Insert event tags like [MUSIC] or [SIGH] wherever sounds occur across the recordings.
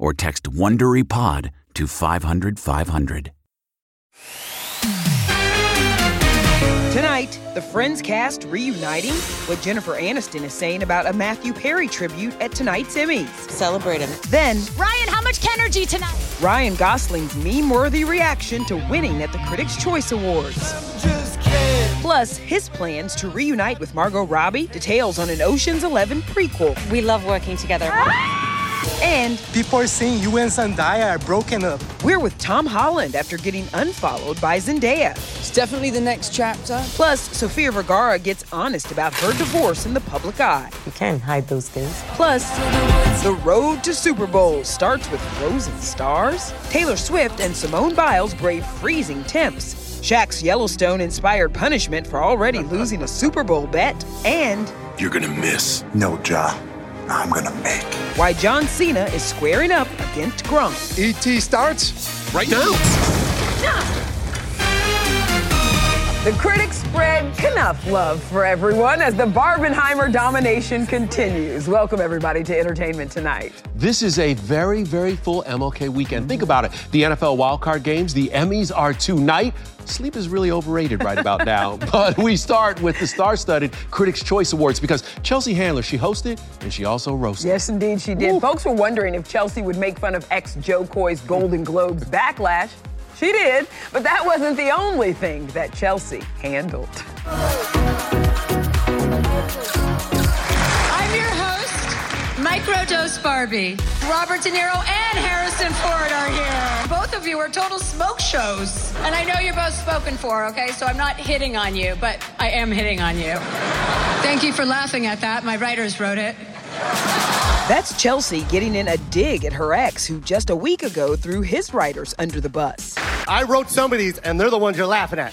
or text WonderyPod to 500 500. Tonight, the Friends cast reuniting, what Jennifer Aniston is saying about a Matthew Perry tribute at tonight's Emmys. Celebrate him. Then, Ryan, how much energy tonight? Ryan Gosling's meme-worthy reaction to winning at the Critics' Choice Awards. Plus, his plans to reunite with Margot Robbie, details on an Ocean's Eleven prequel. We love working together. Ah! And People are saying you and Zendaya are broken up. we're with Tom Holland after getting unfollowed by Zendaya. It's definitely the next chapter. Plus, Sofia Vergara gets honest about her divorce in the public eye. You can't hide those things. Plus, the road to Super Bowl starts with frozen stars. Taylor Swift and Simone Biles brave freezing temps. Shaq's Yellowstone inspired punishment for already losing a Super Bowl bet. And You're gonna miss. No, Ja. I'm gonna make. why John Cena is squaring up against Gronk. ET starts Right now? The critics spread enough love for everyone as the Barbenheimer domination continues. Welcome, everybody, to Entertainment Tonight. This is a very, very full MLK weekend. Think about it. The NFL wildcard games, the Emmys are tonight. Sleep is really overrated right about now. [LAUGHS] But we start with the star studded Critics' Choice Awards because Chelsea Handler, she hosted and she also roasted. Yes, indeed, she did. Folks were wondering if Chelsea would make fun of ex Jo Koy's Golden Globes backlash. She did, but that wasn't the only thing that Chelsea handled. I'm your host, Microdose Barbie. Robert De Niro and Harrison Ford are here. Both of you are total smoke shows. And I know you're both spoken for, okay? So I'm not hitting on you, but I am hitting on you. Thank you for laughing at that. My writers wrote it. That's Chelsea getting in a dig at her ex, who just a week ago threw his writers under the bus. I wrote some of these, and they're the ones you're laughing at.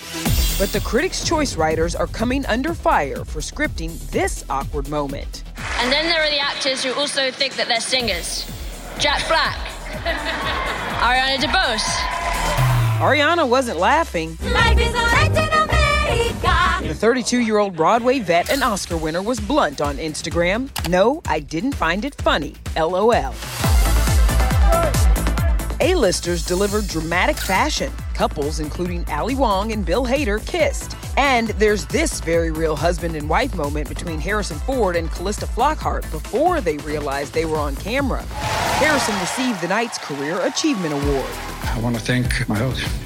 But the Critics' Choice writers are coming under fire for scripting this awkward moment. And then there are the actors who also think that they're singers. Jack Black, [LAUGHS] Ariana DeBose. Ariana wasn't laughing. The 32 year old Broadway vet and Oscar winner was blunt on Instagram. No, I didn't find it funny. LOL. A-listers delivered dramatic fashion. Couples, including Ali Wong and Bill Hader, kissed. And there's this very real husband and wife moment between Harrison Ford and Calista Flockhart before they realized they were on camera. Harrison received the night's Career Achievement Award. I want to thank my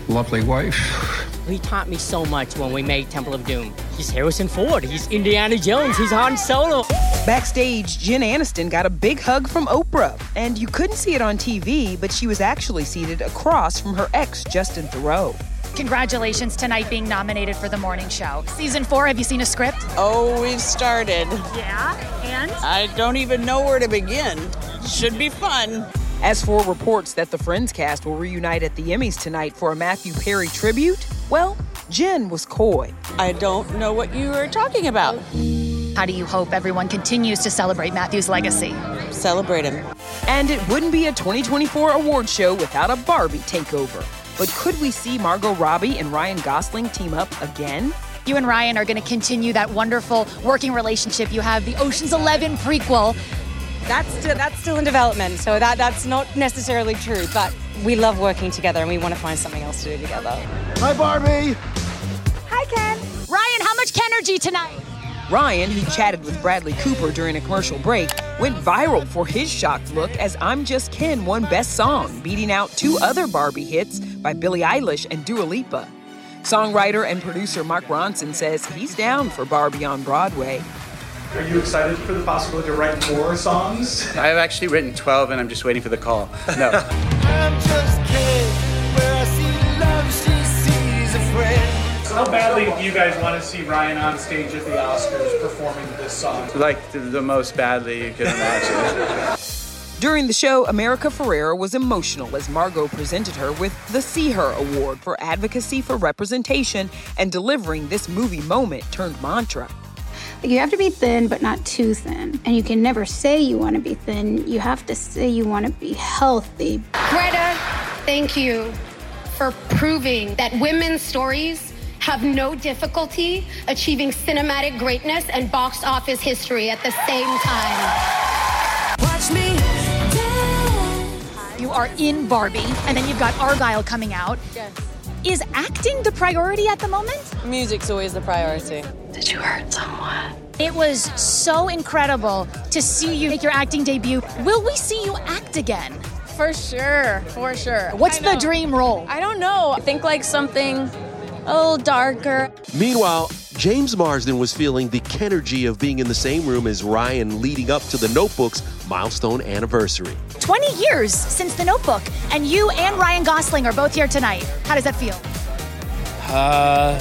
lovely wife. He taught me so much when we made Temple of Doom. He's Harrison Ford. He's Indiana Jones. He's Han Solo. Backstage, Jen Aniston got a big hug from Oprah. And you couldn't see it on TV, but she was actually seated across from her ex, Justin Theroux. Congratulations tonight being nominated for the morning show. Season four, have you seen a script? Oh, we've started. Yeah, and? I don't even know where to begin. Should be fun. As for reports that the Friends cast will reunite at the Emmys tonight for a Matthew Perry tribute, well, Jen was coy. I don't know what you are talking about. How do you hope everyone continues to celebrate Matthew's legacy? Celebrate him. And it wouldn't be a 2024 award show without a Barbie takeover. But could we see Margot Robbie and Ryan Gosling team up again? You and Ryan are going to continue that wonderful working relationship you have, the Ocean's 11 prequel. That's still, that's still in development, so that that's not necessarily true. But we love working together, and we want to find something else to do together. Hi, Barbie. Hi, Ken. Ryan, how much Kenergy tonight? Ryan, who chatted with Bradley Cooper during a commercial break, went viral for his shocked look as I'm Just Ken won Best Song, beating out two other Barbie hits by Billie Eilish and Dua Lipa. Songwriter and producer Mark Ronson says he's down for Barbie on Broadway. Are you excited for the possibility to write more songs? I've actually written 12 and I'm just waiting for the call. No. How badly do you guys want to see Ryan on stage at the Oscars performing this song? like the, the most badly you can imagine. [LAUGHS] During the show, America Ferrera was emotional as Margot presented her with the See Her Award for advocacy for representation and delivering this movie moment turned mantra. You have to be thin, but not too thin. And you can never say you want to be thin. You have to say you want to be healthy. Greta, thank you for proving that women's stories have no difficulty achieving cinematic greatness and box office history at the same time. Watch me. You are in Barbie, and then you've got Argyle coming out. Yes. Is acting the priority at the moment? Music's always the priority. Did you hurt someone? It was so incredible to see you make your acting debut. Will we see you act again? For sure, for sure. What's the dream role? I don't know. I think like something a little darker. Meanwhile, James Marsden was feeling the energy of being in the same room as Ryan leading up to the Notebook's milestone anniversary. 20 years since The Notebook, and you and Ryan Gosling are both here tonight. How does that feel? Uh,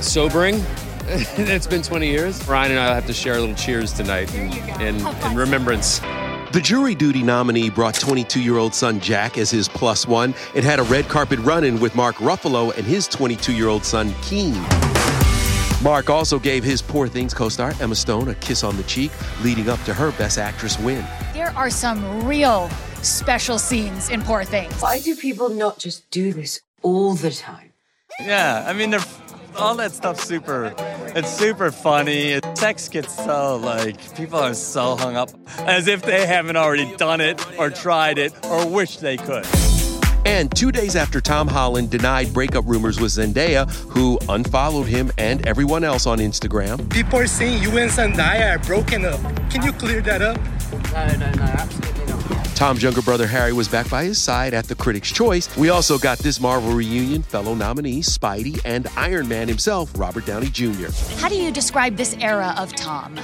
sobering. [LAUGHS] it's been 20 years. Ryan and I have to share a little cheers tonight in, in, in remembrance. The jury duty nominee brought 22 year old son Jack as his plus one and had a red carpet run in with Mark Ruffalo and his 22 year old son Keen. Mark also gave his Poor Things co star Emma Stone a kiss on the cheek, leading up to her Best Actress win. There are some real special scenes in Poor Things. Why do people not just do this all the time? Yeah, I mean, they're all that stuff's super. It's super funny. Sex gets so like people are so hung up as if they haven't already done it or tried it or wish they could. And two days after Tom Holland denied breakup rumors with Zendaya, who unfollowed him and everyone else on Instagram, People are saying you and Zendaya are broken up. Can you clear that up? No, no, no, absolutely not. Tom's younger brother Harry was back by his side at the Critics' Choice. We also got this Marvel reunion fellow nominees Spidey and Iron Man himself, Robert Downey Jr. How do you describe this era of Tom?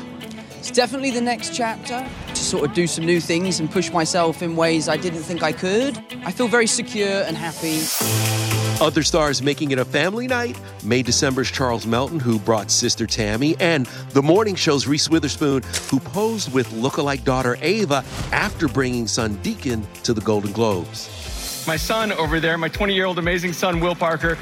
It's definitely the next chapter to sort of do some new things and push myself in ways I didn't think I could. I feel very secure and happy. Other stars making it a family night May December's Charles Melton, who brought sister Tammy, and the morning show's Reese Witherspoon, who posed with lookalike daughter Ava after bringing son Deacon to the Golden Globes. My son over there, my 20 year old amazing son, Will Parker.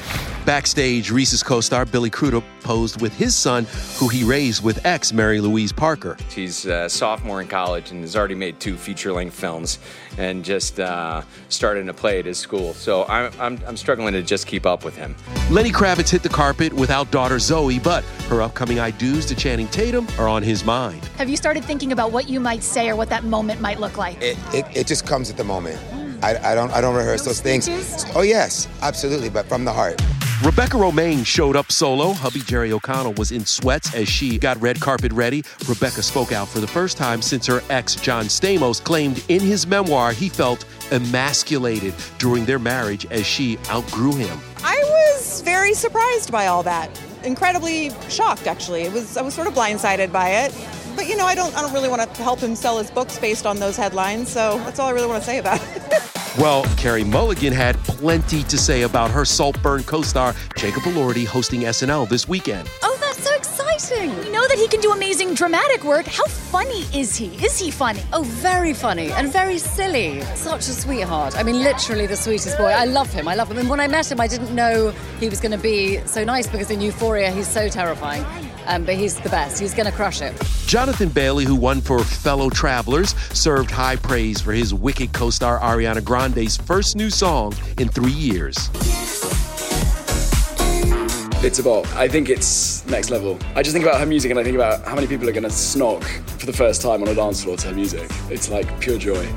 Backstage, Reese's co star Billy Crudup posed with his son, who he raised with ex Mary Louise Parker. He's a sophomore in college and has already made two feature length films and just uh, started to play at his school. So I'm, I'm, I'm struggling to just keep up with him. Lenny Kravitz hit the carpet without daughter Zoe, but her upcoming I do's to Channing Tatum are on his mind. Have you started thinking about what you might say or what that moment might look like? It, it, it just comes at the moment. I, I don't I don't rehearse those things. Oh yes, absolutely, but from the heart. Rebecca Romijn showed up solo. Hubby Jerry O'Connell was in sweats as she got red carpet ready. Rebecca spoke out for the first time since her ex, John Stamos, claimed in his memoir he felt emasculated during their marriage as she outgrew him. I was very surprised by all that. Incredibly shocked, actually. It was I was sort of blindsided by it. But you know, I don't I don't really want to help him sell his books based on those headlines, so that's all I really want to say about it. [LAUGHS] Well, Carey Mulligan had plenty to say about her Saltburn co star, Jacob Elordi, hosting SNL this weekend. Oh, that's so exciting. We know that he can do amazing dramatic work. How funny is he? Is he funny? Oh, very funny and very silly. Such a sweetheart. I mean, literally the sweetest boy. I love him. I love him. And when I met him, I didn't know he was going to be so nice because in Euphoria, he's so terrifying. Um, but he's the best. He's going to crush it. Jonathan Bailey, who won for Fellow Travelers, served high praise for his Wicked co star Ariana Grande's first new song in three years. It's about, I think it's next level. I just think about her music and I think about how many people are going to snog for the first time on a dance floor to her music. It's like pure joy.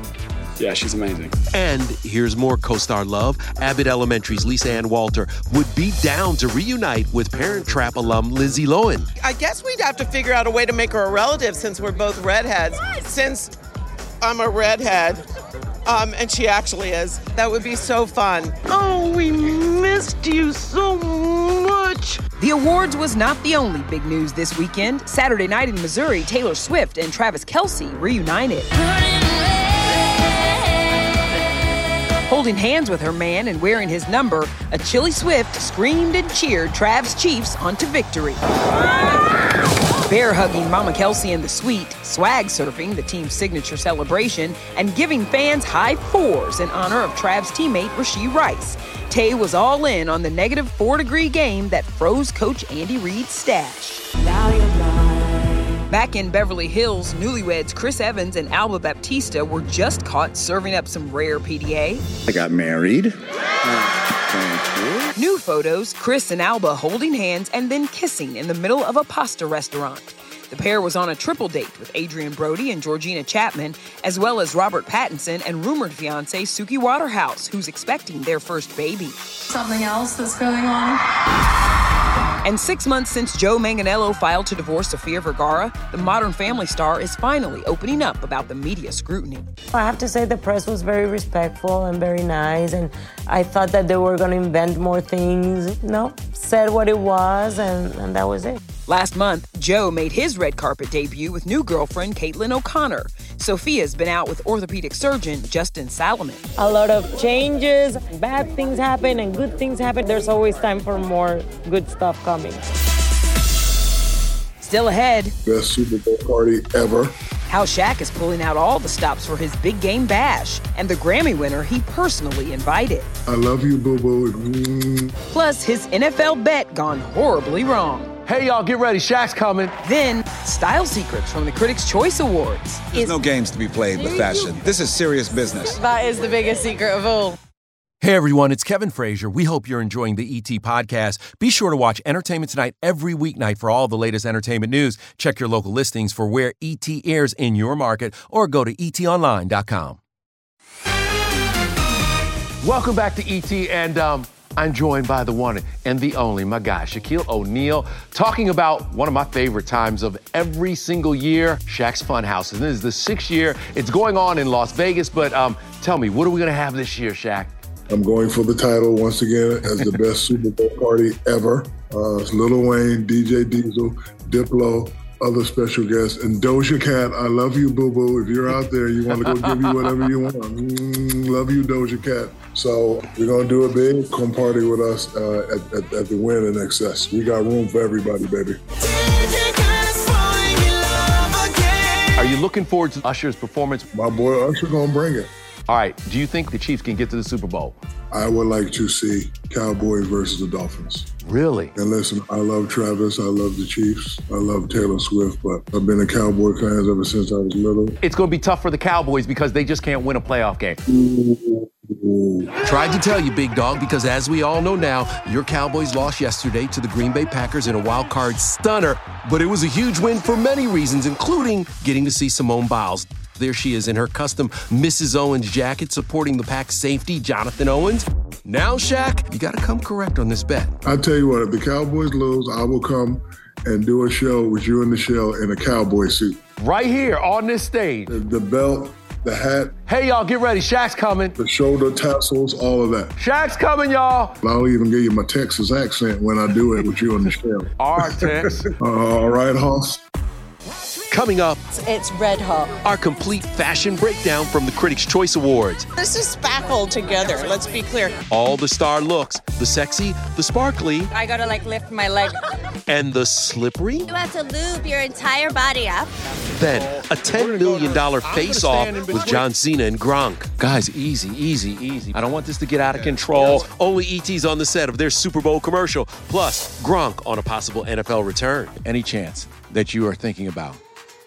Yeah, she's amazing. And here's more co star love. Abbott Elementary's Lisa Ann Walter would be down to reunite with Parent Trap alum Lindsay Lohan. I guess we'd have to figure out a way to make her a relative since we're both redheads. Since I'm a redhead, um, and she actually is. That would be so fun. Oh, we missed you so much. The awards was not the only big news this weekend. Saturday night in Missouri, Taylor Swift and Travis Kelce reunited. Holding hands with her man and wearing his number, a Chili Swift screamed and cheered Trav's Chiefs onto victory. Bear hugging Mama Kelce in the suite, swag surfing, the team's signature celebration, and giving fans high fours in honor of Trav's teammate Rashee Rice. Tay was all in on the negative four degree game that froze Coach Andy Reid's stash. Back in Beverly Hills, newlyweds Chris Evans and Alba Baptista were just caught serving up some rare PDA. I got married. New photos Chris and Alba holding hands and then kissing in the middle of a pasta restaurant. The pair was on a triple date with Adrien Brody and Georgina Chapman, as well as Robert Pattinson and rumored fiance Suki Waterhouse, who's expecting their first baby. Something else that's going on? And six months since Joe Manganiello filed to divorce Sofia Vergara, the Modern Family star is finally opening up about the media scrutiny. I have to say the press was very respectful and very nice, and I thought that they were going to invent more things. No, said what it was, and, and that was it. Last month, Joe made his red carpet debut with new girlfriend Caitlin O'Connor. Sofia's been out with orthopedic surgeon Justin Saliman. A lot of changes, bad things happen, and good things happen. There's always time for more good stuff coming. Still ahead, Best Super Bowl party ever. how Shaq is pulling out all the stops for his big game bash, and the Grammy winner he personally invited. I love you, boo boo. Plus, his NFL bet gone horribly wrong. Hey, y'all, get ready. Shaq's coming. Then, style secrets from the Critics' Choice Awards. There's no games to be played with fashion. This is serious business. That is the biggest secret of all. Hey everyone, it's Kevin Frazier. We hope you're enjoying the ET podcast. Be sure to watch Entertainment Tonight every weeknight for all the latest entertainment news. Check your local listings for where ET airs in your market or go to etonline.com. Welcome back to ET, and um, I'm joined by the one and the only, my guy, Shaquille O'Neal, talking about one of my favorite times of every single year, Shaq's Funhouse. And this is the sixth year. It's going on in Las Vegas, but um, tell me, what are we going to have this year, Shaq? I'm going for the title once again as the best [LAUGHS] Super Bowl party ever. Uh, it's Lil Wayne, DJ Diesel, Diplo, other special guests, and Doja Cat. I love you, boo boo. If you're out there, you want to go give you whatever you want. Mm, love you, Doja Cat. So we're gonna do it big. Come party with us uh, at, at, at the Wynn in XS. We got room for everybody, baby. Are you looking forward to Usher's performance? My boy Usher gonna bring it. All right. Do you think the Chiefs can get to the Super Bowl? I would like to see Cowboys versus the Dolphins. Really? And listen, I love Travis. I love the Chiefs. I love Taylor Swift, but I've been a Cowboy fan ever since I was little. It's going to be tough for the Cowboys because they just can't win a playoff game. Tried to tell you, big dog, because as we all know now, your Cowboys lost yesterday to the Green Bay Packers in a wild card stunner, but it was a huge win for many reasons, including getting to see Simone Biles. There she is in her custom Mrs. Owens jacket supporting the Pack safety, Jonathan Owens. Now, Shaq, you gotta come correct on this bet. I tell you what, if the Cowboys lose, I will come and do a show with you in the shell in a cowboy suit. Right here on this stage. The, the belt, the hat. Hey, y'all, get ready. Shaq's coming. The shoulder tassels, all of that. Shaq's coming, y'all. I'll even give you my Texas accent when I do it with you in the shell. All right, [LAUGHS] Tex. uh, [LAUGHS] all right, Hoss. Coming up, it's red hot. Our complete fashion breakdown from the Critics' Choice Awards. This is spackled together, let's be clear. All the star looks the sexy, the sparkly, I gotta like lift my leg. [LAUGHS] and the slippery. You have to lube your entire body up. Then a $10 million face off with John Cena and Gronk. Guys, easy, easy, easy. I don't want this to get out of control. Only ET's on the set of their Super Bowl commercial. Plus, Gronk on a possible NFL return. Any chance that you are thinking about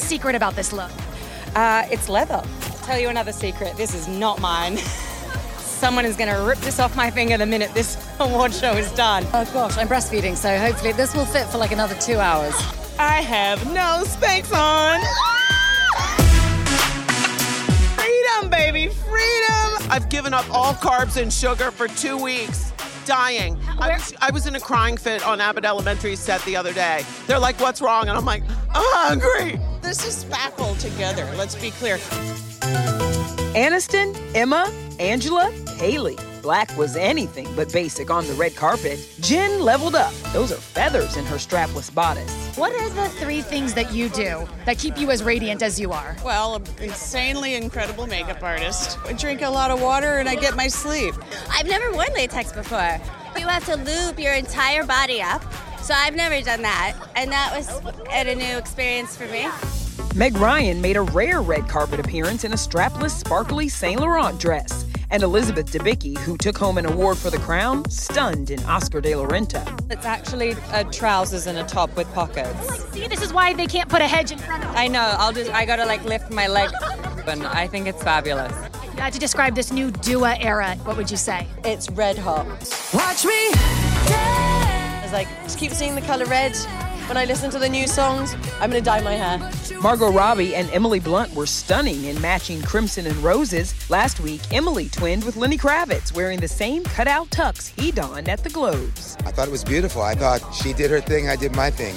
A secret about this look. Uh, it's leather. Tell you another secret. This is not mine. [LAUGHS] Someone is going to rip this off my finger the minute this [LAUGHS] award show is done. Oh gosh, I'm breastfeeding, so hopefully this will fit for like another two hours. I have no Spanx on. [GASPS] Freedom, baby, freedom. I've given up all carbs and sugar for two weeks. Dying. I was, I was in a crying fit on Abbott Elementary set the other day. They're like, what's wrong? And I'm like, I'm hungry. This is spackled together, let's be clear. Aniston, Emma, Angela, Haley. Black was anything but basic on the red carpet. Jen leveled up. Those are feathers in her strapless bodice. What are the three things that you do that keep you as radiant as you are? Well, an insanely incredible makeup artist. I drink a lot of water and I get my sleep. I've never worn latex before. You have to lube your entire body up. So I've never done that. And that was a new experience for me. Meg Ryan made a rare red carpet appearance in a strapless, sparkly Saint Laurent dress. And Elizabeth Debicki, who took home an award for The Crown, stunned in Oscar de la Renta. It's actually a trousers and a top with pockets. Oh, see, this is why they can't put a hedge in front of it. I know. I'll just. I gotta like lift my leg, and I think it's fabulous. If you had to describe this new Dua era, what would you say? It's red hot. Watch me. I was like, just keep seeing the color red. When I listen to the new songs, I'm gonna dye my hair. Margot Robbie and Emily Blunt were stunning in matching crimson and roses. Last week, Emily twinned with Lenny Kravitz, wearing the same cutout tux he donned at the Globes. I thought it was beautiful. I thought she did her thing, I did my thing.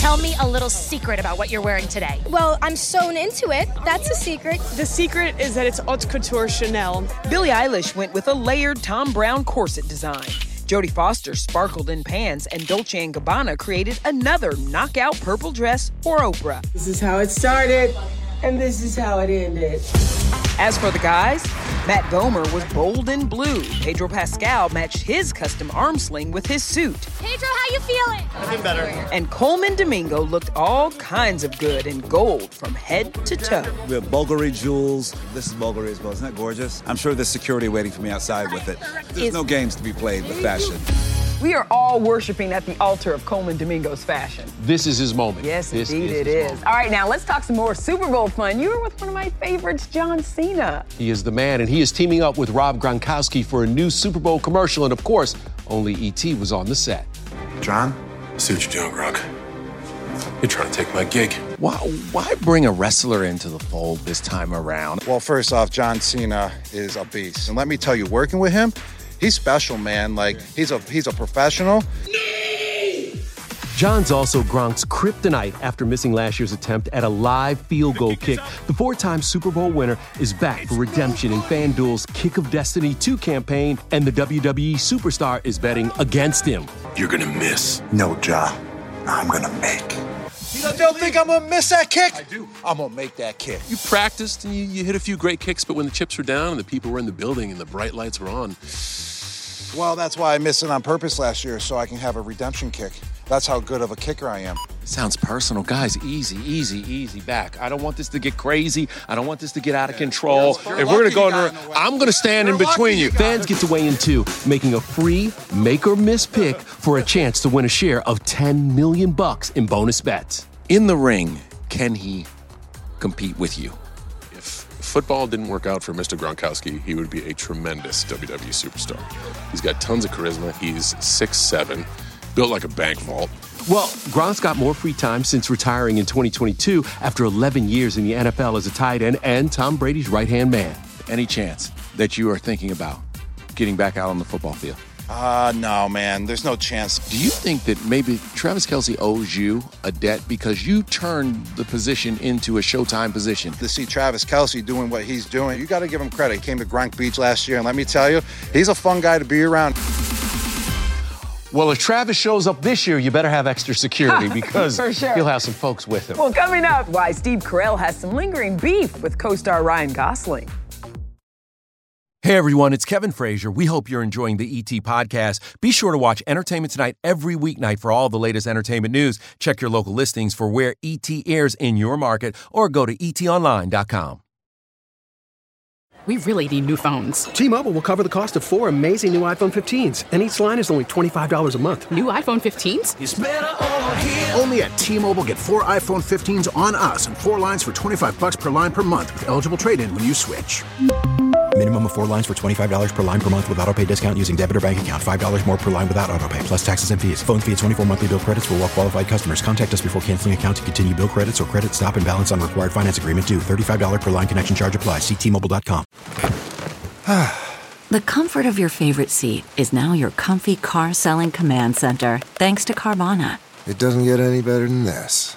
Tell me a little secret about what you're wearing today. Well, I'm sewn into it. That's a secret. The secret is that it's haute couture Chanel. Billie Eilish went with a layered Thom Browne corset design. Jodie Foster sparkled in pants, and Dolce & Gabbana created another knockout purple dress for Oprah. This is how it started, and this is how it ended. As for the guys, Matt Bomer was bold in blue. Pedro Pascal matched his custom arm sling with his suit. Pedro, how you feeling? I've better. And Colman Domingo looked all kinds of good in gold from head to toe. We have Bulgari jewels. This is Bulgari as well. Isn't that gorgeous? I'm sure there's security waiting for me outside with it. There's no games to be played with fashion. We are all worshiping at the altar of Colman Domingo's fashion. This is his moment. Yes, This indeed is it his is. moment. All right, now let's talk some more Super Bowl fun. You were with one of my favorites, John Cena. He is the man, and he is teaming up with Rob Gronkowski for a new Super Bowl commercial. And of course, only ET was on the set. John, see what you're doing, Gronk. You're trying to take my gig. Why, why bring a wrestler into the fold this time around? Well, first off, John Cena is a beast. And let me tell you, working with him, he's special, man. Like he's a he's a professional. John's also Gronk's kryptonite after missing last year's attempt at a live field goal kick. The four time Super Bowl winner is back for redemption in FanDuel's Kick of Destiny 2 campaign, and the WWE superstar is betting against him. You're gonna miss. No, Ja. I'm gonna make. You don't think I'm gonna miss that kick? I do. I'm gonna make that kick. You practiced and you, you hit a few great kicks, but when the chips were down and the people were in the building and the bright lights were on, Well, that's why I missed it on purpose last year, so I can have a redemption kick. That's how good of a kicker I am. Sounds personal. Guys, easy, easy, easy back. I don't want this to get crazy. I don't want this to get out of control. if we're gonna go under, I'm gonna stand in between you. Fans get to weigh in too, making a free make or miss pick for a chance to win a share of 10 million bucks in bonus bets. In the ring, can he compete with you? If football didn't work out for Mr. Gronkowski, he would be a tremendous WWE superstar. He's got tons of charisma. He's 6'7, built like a bank vault. Well, Gronk's got more free time since retiring in 2022 after 11 years in the NFL as a tight end and Tom Brady's right hand man. Any chance that you are thinking about getting back out on the football field? Uh, no, man. There's no chance. Do you think that maybe Travis Kelce owes you a debt because you turned the position into a Showtime position? To see Travis Kelce doing what he's doing, you got to give him credit. He came to Gronk Beach last year, and let me tell you, he's a fun guy to be around. Well, if Travis shows up this year, you better have extra security [LAUGHS] because For sure. he'll have some folks with him. Well, coming up, why Steve Carell has some lingering beef with co star Ryan Gosling. Hey everyone, it's Kevin Frazier. We hope you're enjoying the ET podcast. Be sure to watch Entertainment Tonight every weeknight for all the latest entertainment news. Check your local listings for where ET airs in your market or go to etonline.com. We really need new phones. T-Mobile will cover the cost of four amazing new iPhone 15s, and each line is only $25 a month. New iPhone 15s? Only at T-Mobile get four iPhone 15s on us and four lines for 25 bucks per line per month with eligible trade-in when you switch. Minimum of four lines for $25 per line per month with auto pay discount using debit or bank account. $5 more per line without auto pay, plus taxes and fees. Phone fee at 24 monthly bill credits for all well qualified customers. Contact us before canceling account to continue bill credits or credit stop and balance on required finance agreement due. $35 per line connection charge apply. Ctmobile.com. The comfort of your favorite seat is now your comfy car selling command center, thanks to Carvana. It doesn't get any better than this.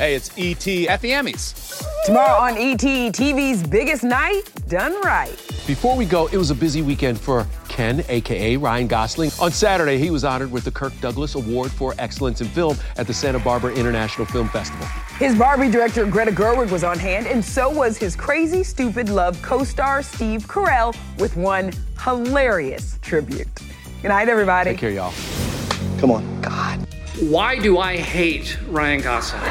Hey, it's ET at the Emmys. Tomorrow on ET, TV's biggest night done right. Before we go, it was a busy weekend for Ken, aka Ryan Gosling. On Saturday, he was honored with the Kirk Douglas Award for Excellence in Film at the Santa Barbara International Film Festival. His Barbie director Greta Gerwig was on hand, and so was his crazy, stupid love co star Steve Carell with one hilarious tribute. Good night, everybody. Take care, y'all. Come on. God. Why do I hate Ryan Gosling?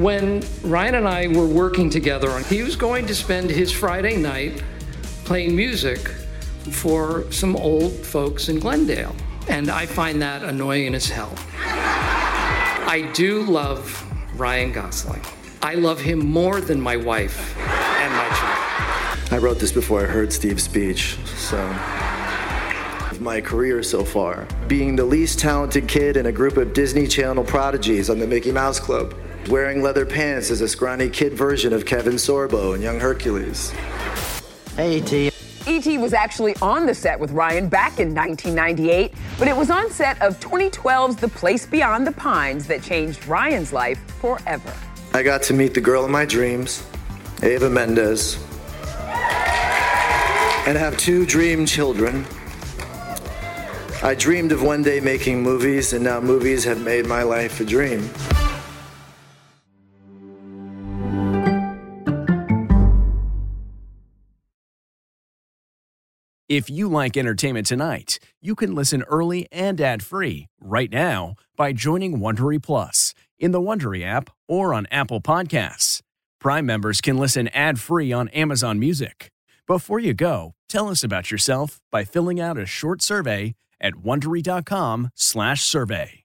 When Ryan and I were working together, he was going to spend his Friday night playing music for some old folks in Glendale. And I find that annoying as hell. I do love Ryan Gosling. I love him more than my wife and my child. I wrote this before I heard Steve's speech, so. My career so far, being the least talented kid in a group of Disney Channel prodigies on the Mickey Mouse Club, wearing leather pants as a scrawny kid version of Kevin Sorbo in Young Hercules. Hey, T. E.T. was actually on the set with Ryan back in 1998, but it was on set of 2012's The Place Beyond the Pines that changed Ryan's life forever. I got to meet the girl of my dreams, Eva Mendes, and have two dream children. I dreamed of one day making movies, and now movies have made my life a dream. If you like entertainment tonight, you can listen early and ad-free right now by joining Wondery Plus in the Wondery app or on Apple Podcasts. Prime members can listen ad-free on Amazon Music. Before you go, tell us about yourself by filling out a short survey at wondery.com/survey.